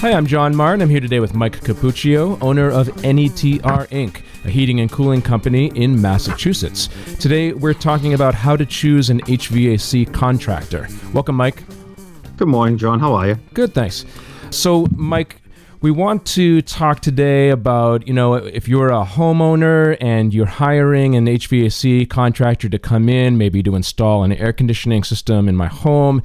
Hi, I'm John Martin. I'm here today with Mike Capuccio, owner of NETR Inc., a heating and cooling company in Massachusetts. Today, we're talking about how to choose an HVAC contractor. Welcome, Mike. Good morning, John. How are you? Good, thanks. So, Mike, we want to talk today about, you know, if you're a homeowner and you're hiring an HVAC contractor to come in, maybe to install an air conditioning system in my home,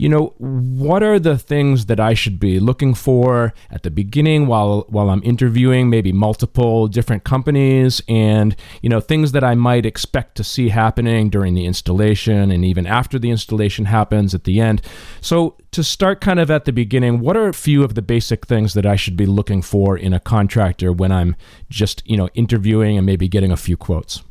you know, what are the things that I should be looking for at the beginning while while I'm interviewing maybe multiple different companies and, you know, things that I might expect to see happening during the installation and even after the installation happens at the end. So, to start kind of at the beginning, what are a few of the basic things that I should be looking for in a contractor when I'm just, you know, interviewing and maybe getting a few quotes?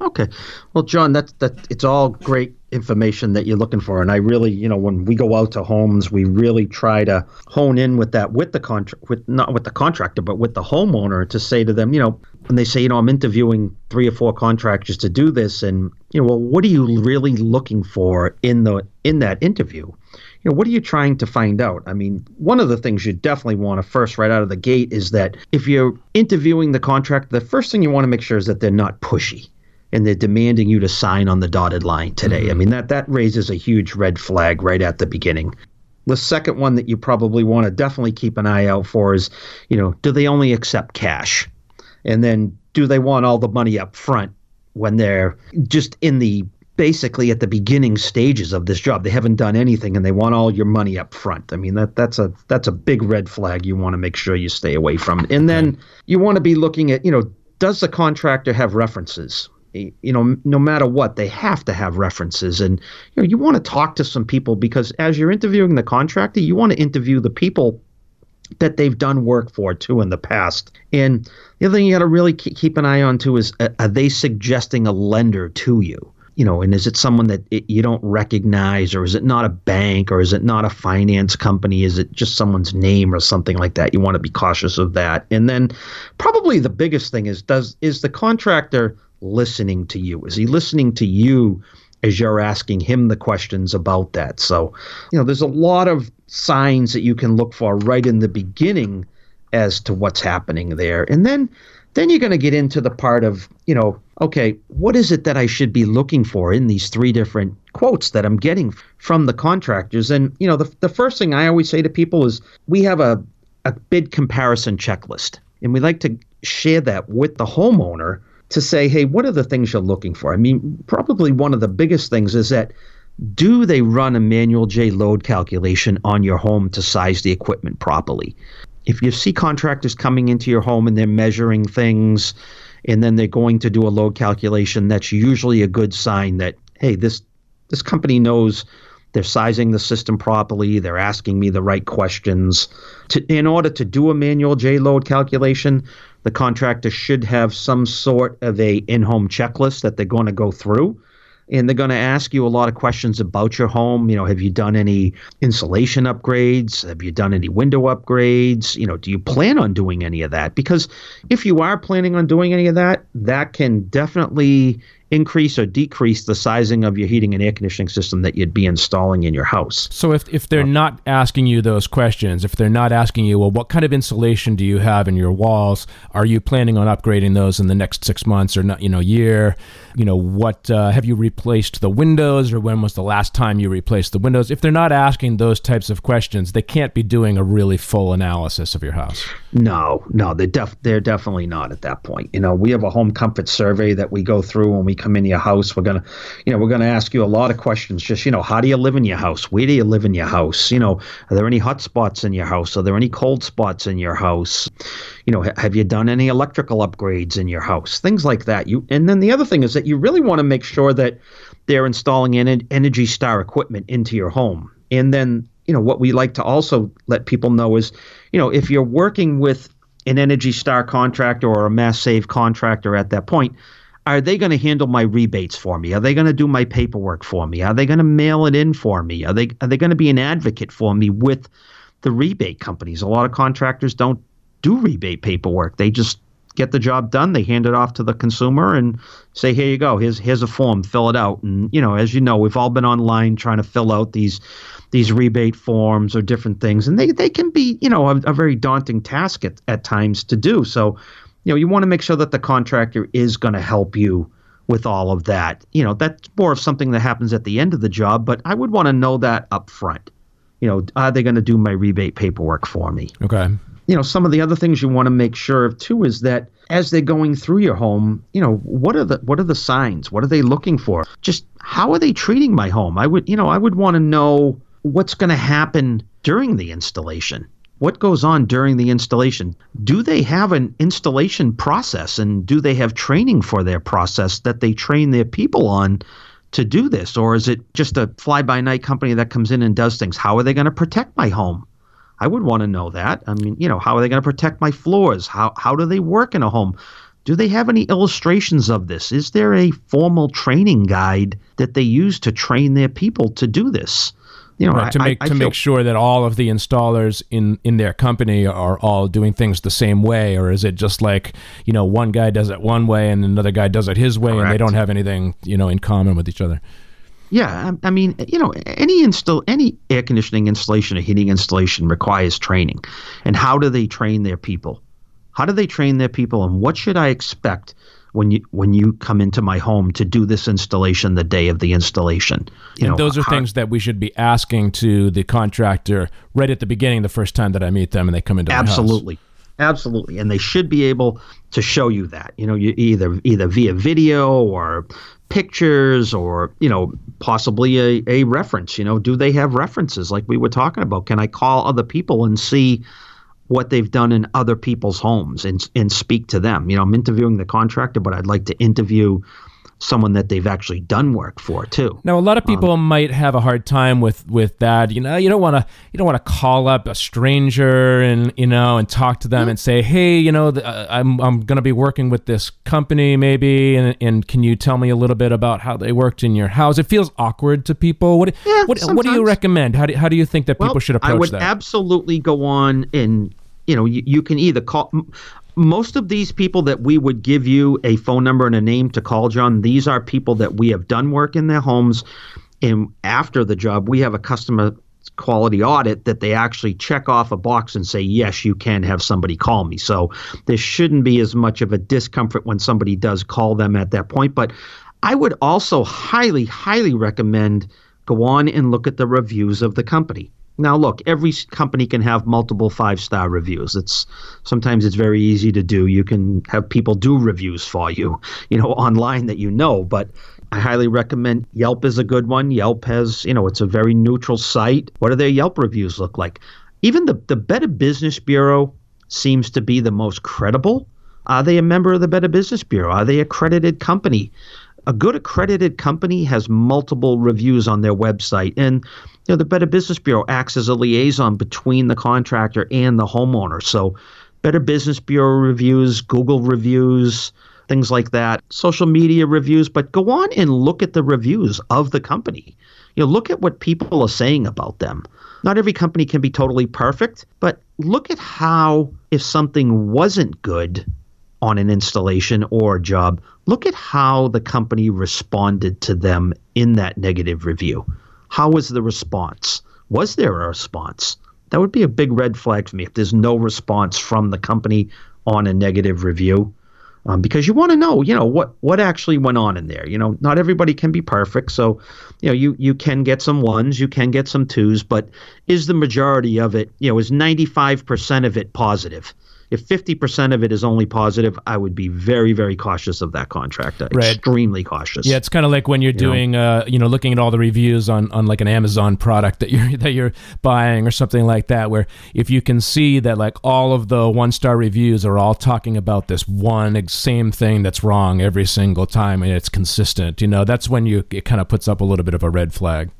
Okay. Well, John, that's that it's all great information that you're looking for. And I really, you know, when we go out to homes, we really try to hone in with that with the contract with not with the contractor, but with the homeowner to say to them, you know, when they say, you know, I'm interviewing three or four contractors to do this and you know, well, what are you really looking for in the in that interview? you know, what are you trying to find out? I mean, one of the things you definitely want to first right out of the gate is that if you're interviewing the contract, the first thing you want to make sure is that they're not pushy and they're demanding you to sign on the dotted line today. Mm-hmm. I mean that that raises a huge red flag right at the beginning. The second one that you probably want to definitely keep an eye out for is, you know, do they only accept cash? And then do they want all the money up front when they're just in the basically at the beginning stages of this job. They haven't done anything and they want all your money up front. I mean that that's a that's a big red flag you want to make sure you stay away from. And then you want to be looking at, you know, does the contractor have references? You know, no matter what, they have to have references. And you know, you want to talk to some people because as you're interviewing the contractor, you want to interview the people that they've done work for too in the past. And the other thing you got to really keep an eye on too is uh, are they suggesting a lender to you? You know, and is it someone that it, you don't recognize, or is it not a bank, or is it not a finance company? Is it just someone's name or something like that? You want to be cautious of that. And then, probably the biggest thing is does is the contractor listening to you? Is he listening to you as you're asking him the questions about that? So, you know, there's a lot of signs that you can look for right in the beginning as to what's happening there. And then then you're going to get into the part of, you know, okay, what is it that I should be looking for in these three different quotes that I'm getting from the contractors? And, you know, the, the first thing I always say to people is we have a, a bid comparison checklist, and we like to share that with the homeowner to say, hey, what are the things you're looking for? I mean, probably one of the biggest things is that do they run a manual J load calculation on your home to size the equipment properly? If you see contractors coming into your home and they're measuring things and then they're going to do a load calculation, that's usually a good sign that, hey, this this company knows they're sizing the system properly, they're asking me the right questions. To, in order to do a manual J load calculation, the contractor should have some sort of a in-home checklist that they're going to go through. And they're going to ask you a lot of questions about your home. You know have you done any insulation upgrades? Have you done any window upgrades? You know do you plan on doing any of that? Because if you are planning on doing any of that that can definitely increase or decrease the sizing of your heating and air conditioning system that you'd be installing in your house. So if, if they're uh, not asking you those questions, if they're not asking you, well, what kind of insulation do you have in your walls? Are you planning on upgrading those in the next six months or not, you know, year? You know, what uh, have you replaced the windows or when was the last time you replaced the windows? If they're not asking those types of questions, they can't be doing a really full analysis of your house. No, no, they're def- they're definitely not at that point. You know, we have a home comfort survey that we go through when we come in your house. We're gonna, you know, we're gonna ask you a lot of questions. Just you know, how do you live in your house? Where do you live in your house? You know, are there any hot spots in your house? Are there any cold spots in your house? You know, have you done any electrical upgrades in your house? Things like that. You and then the other thing is that you really want to make sure that they're installing an Energy Star equipment into your home. And then you know what we like to also let people know is, you know, if you're working with an Energy Star contractor or a Mass Save contractor at that point, are they going to handle my rebates for me? Are they going to do my paperwork for me? Are they going to mail it in for me? Are they are they going to be an advocate for me with the rebate companies? A lot of contractors don't do rebate paperwork. They just get the job done. They hand it off to the consumer and say, "Here you go. Here's here's a form. Fill it out." And you know, as you know, we've all been online trying to fill out these these rebate forms or different things, and they they can be you know a, a very daunting task at, at times to do. So, you know, you want to make sure that the contractor is going to help you with all of that. You know, that's more of something that happens at the end of the job, but I would want to know that up front. You know, are they going to do my rebate paperwork for me? Okay. You know, some of the other things you want to make sure of too is that as they're going through your home, you know, what are the what are the signs? What are they looking for? Just how are they treating my home? I would, you know, I would want to know what's going to happen during the installation what goes on during the installation? Do they have an installation process and do they have training for their process that they train their people on to do this? Or is it just a fly by night company that comes in and does things? How are they going to protect my home? I would want to know that. I mean, you know, how are they going to protect my floors? How, how do they work in a home? Do they have any illustrations of this? Is there a formal training guide that they use to train their people to do this? You know, right, to make I, I to make sure that all of the installers in in their company are all doing things the same way, or is it just like you know one guy does it one way and another guy does it his way, Correct. and they don't have anything you know in common with each other? Yeah, I, I mean, you know, any install any air conditioning installation or heating installation requires training, and how do they train their people? How do they train their people, and what should I expect when you when you come into my home to do this installation the day of the installation. You and know, those are how, things that we should be asking to the contractor right at the beginning, the first time that I meet them and they come into absolutely. Absolutely, and they should be able to show you that. You know, you either either via video or pictures or you know possibly a, a reference you know do they have references like we were talking about can i call other people and see what they've done in other people's homes and and speak to them. You know, I'm interviewing the contractor, but I'd like to interview someone that they've actually done work for too. Now, a lot of people um, might have a hard time with with that. You know, you don't want to you don't want to call up a stranger and you know and talk to them yeah. and say, hey, you know, uh, I'm I'm going to be working with this company maybe, and and can you tell me a little bit about how they worked in your house? It feels awkward to people. What yeah, what, what do you recommend? How do how do you think that well, people should approach that? I would that? absolutely go on and you know, you, you can either call most of these people that we would give you a phone number and a name to call, John, these are people that we have done work in their homes. And after the job, we have a customer quality audit that they actually check off a box and say, yes, you can have somebody call me. So there shouldn't be as much of a discomfort when somebody does call them at that point. But I would also highly, highly recommend go on and look at the reviews of the company. Now, look, every company can have multiple five star reviews. It's sometimes it's very easy to do. You can have people do reviews for you, you know, online that you know. But I highly recommend Yelp is a good one. Yelp has, you know, it's a very neutral site. What do their Yelp reviews look like? Even the the Better Business Bureau seems to be the most credible. Are they a member of the Better Business Bureau? Are they accredited company? A good accredited company has multiple reviews on their website, and you know, the Better Business Bureau acts as a liaison between the contractor and the homeowner. So, Better Business Bureau reviews, Google reviews, things like that, social media reviews, but go on and look at the reviews of the company. You know, look at what people are saying about them. Not every company can be totally perfect, but look at how if something wasn't good on an installation or a job, look at how the company responded to them in that negative review. How was the response? Was there a response? That would be a big red flag for me if there's no response from the company on a negative review. Um, because you want to know, you know, what what actually went on in there. You know, not everybody can be perfect, so you know, you you can get some ones, you can get some twos, but is the majority of it, you know, is ninety five percent of it positive? If 50% of it is only positive, I would be very, very cautious of that contract. Right. Extremely cautious. Yeah, it's kind of like when you're you doing, know? Uh, you know, looking at all the reviews on, on like an Amazon product that you're that you're buying or something like that, where if you can see that like all of the one star reviews are all talking about this one same thing that's wrong every single time and it's consistent, you know, that's when you it kind of puts up a little bit of a red flag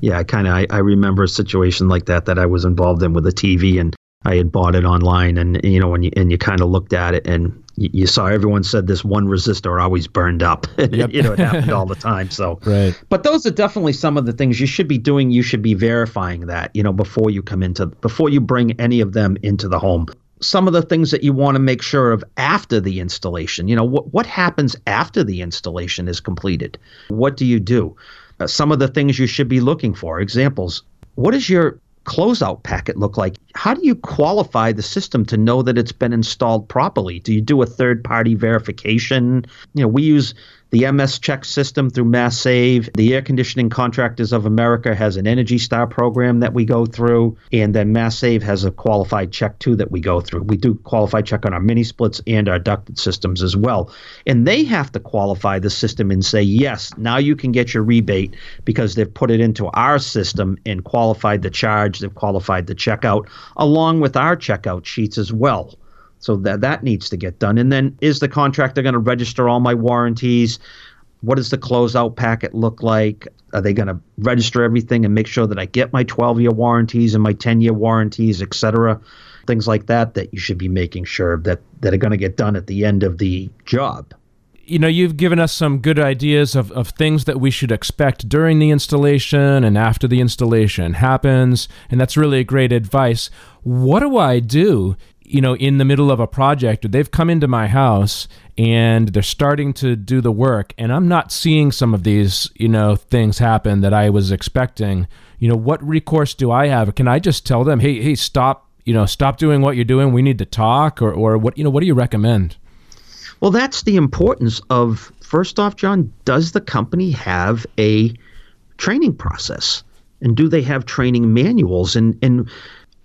yeah, I kind of I, I, remember a situation like that that I was involved in with a TV, and I had bought it online, and you know, and you and you kind of looked at it, and you, you, saw everyone said this one resistor always burned up. Yep. you know, it happened all the time. So, right. But those are definitely some of the things you should be doing. You should be verifying that, you know, before you come into before you bring any of them into the home. Some of the things that you want to make sure of after the installation. You know, what what happens after the installation is completed? What do you do? Uh, some of the things you should be looking for. Examples What is your closeout packet look like? How do you qualify the system to know that it's been installed properly? Do you do a third party verification? You know, we use the MS Check system through Mass Save. The Air Conditioning Contractors of America has an Energy Star program that we go through, and then Mass Save has a qualified check too that we go through. We do qualified check on our mini splits and our ducted systems as well. And they have to qualify the system and say, yes, now you can get your rebate because they've put it into our system and qualified the charge, they've qualified the checkout, along with our checkout sheets as well. So that that needs to get done. And then is the contractor going to register all my warranties? What does the closeout packet look like? Are they going to register everything and make sure that I get my 12 year warranties and my 10 year warranties, et cetera? Things like that that you should be making sure that, that are going to get done at the end of the job you know, you've given us some good ideas of, of things that we should expect during the installation and after the installation happens. And that's really great advice. What do I do you know, in the middle of a project, or they've come into my house and they're starting to do the work, and I'm not seeing some of these, you know, things happen that I was expecting. You know, what recourse do I have? Can I just tell them, hey, hey, stop, you know, stop doing what you're doing. We need to talk, or, or what, you know, what do you recommend? Well, that's the importance of first off, John, does the company have a training process? And do they have training manuals? And and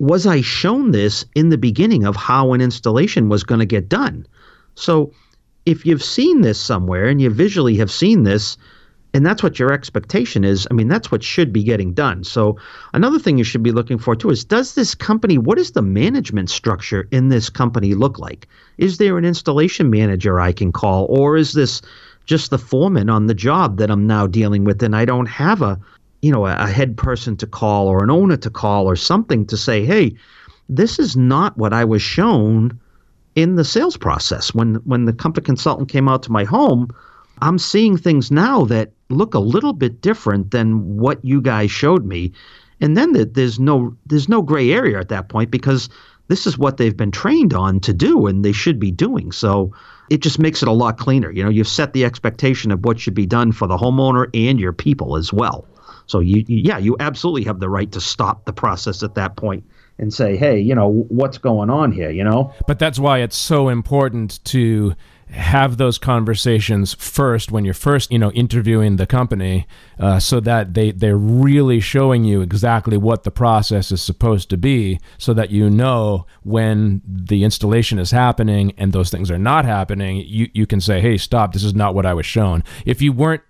was I shown this in the beginning of how an installation was going to get done? So if you've seen this somewhere and you visually have seen this, and that's what your expectation is, I mean, that's what should be getting done. So another thing you should be looking for too is does this company, what does the management structure in this company look like? Is there an installation manager I can call, or is this just the foreman on the job that I'm now dealing with and I don't have a you know, a, a head person to call or an owner to call or something to say, hey, this is not what I was shown in the sales process. When when the company consultant came out to my home, I'm seeing things now that look a little bit different than what you guys showed me. And then the, there's no there's no gray area at that point because this is what they've been trained on to do and they should be doing. So it just makes it a lot cleaner. You know, you've set the expectation of what should be done for the homeowner and your people as well. So you, yeah, you absolutely have the right to stop the process at that point and say, hey, you know, what's going on here, you know? But that's why it's so important to have those conversations first when you're first you know interviewing the company uh, so that they they're really showing you exactly what the process is supposed to be so that you know when the installation is happening and those things are not happening you you can say hey stop this is not what I was shown if you weren't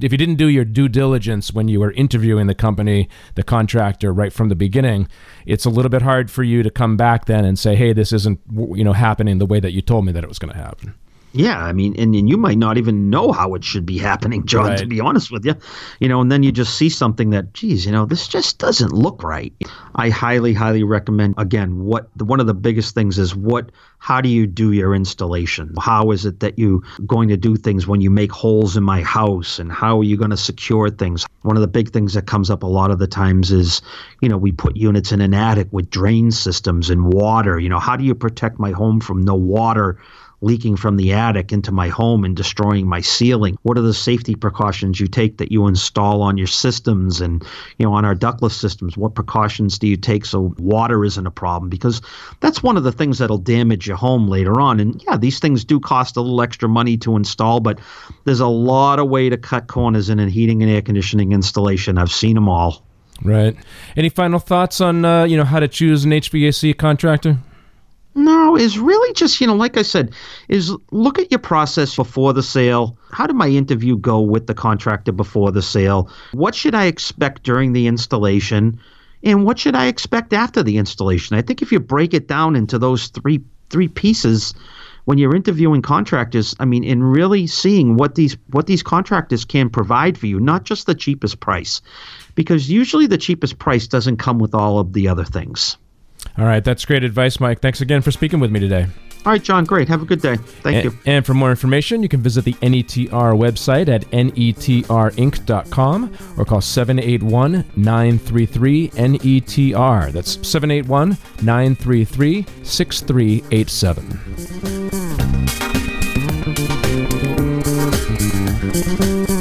if you didn't do your due diligence when you were interviewing the company, the contractor right from the beginning, it's a little bit hard for you to come back then and say, "Hey, this isn't you know happening the way that you told me that it was going to happen." Yeah, I mean, and, and you might not even know how it should be happening, John, right. to be honest with you. You know, and then you just see something that, geez, you know, this just doesn't look right. I highly, highly recommend, again, what one of the biggest things is what, how do you do your installation? How is it that you going to do things when you make holes in my house and how are you going to secure things? One of the big things that comes up a lot of the times is, you know, we put units in an attic with drain systems and water. You know, how do you protect my home from no water? Leaking from the attic into my home and destroying my ceiling? What are the safety precautions you take that you install on your systems and you know on our ductless systems? What precautions do you take so water isn't a problem? Because that's one of the things that'll damage your home later on. And yeah, these things do cost a little extra money to install, but there's a lot of way to cut corners in a heating and air conditioning installation. I've seen them all. Right. Any final thoughts on uh, you know how to choose an HVAC contractor? No, is really just, you know, like I said, is look at your process before the sale. How did my interview go with the contractor before the sale? What should I expect during the installation? And what should I expect after the installation? I think if you break it down into those three three pieces when you're interviewing contractors, I mean, in really seeing what these what these contractors can provide for you, not just the cheapest price. Because usually the cheapest price doesn't come with all of the other things. All right, that's great advice, Mike. Thanks again for speaking with me today. All right, John, great. Have a good day. Thank and, you. And for more information, you can visit the NETR website at netrinc.com or call 781 933 NETR. That's 781 933 6387.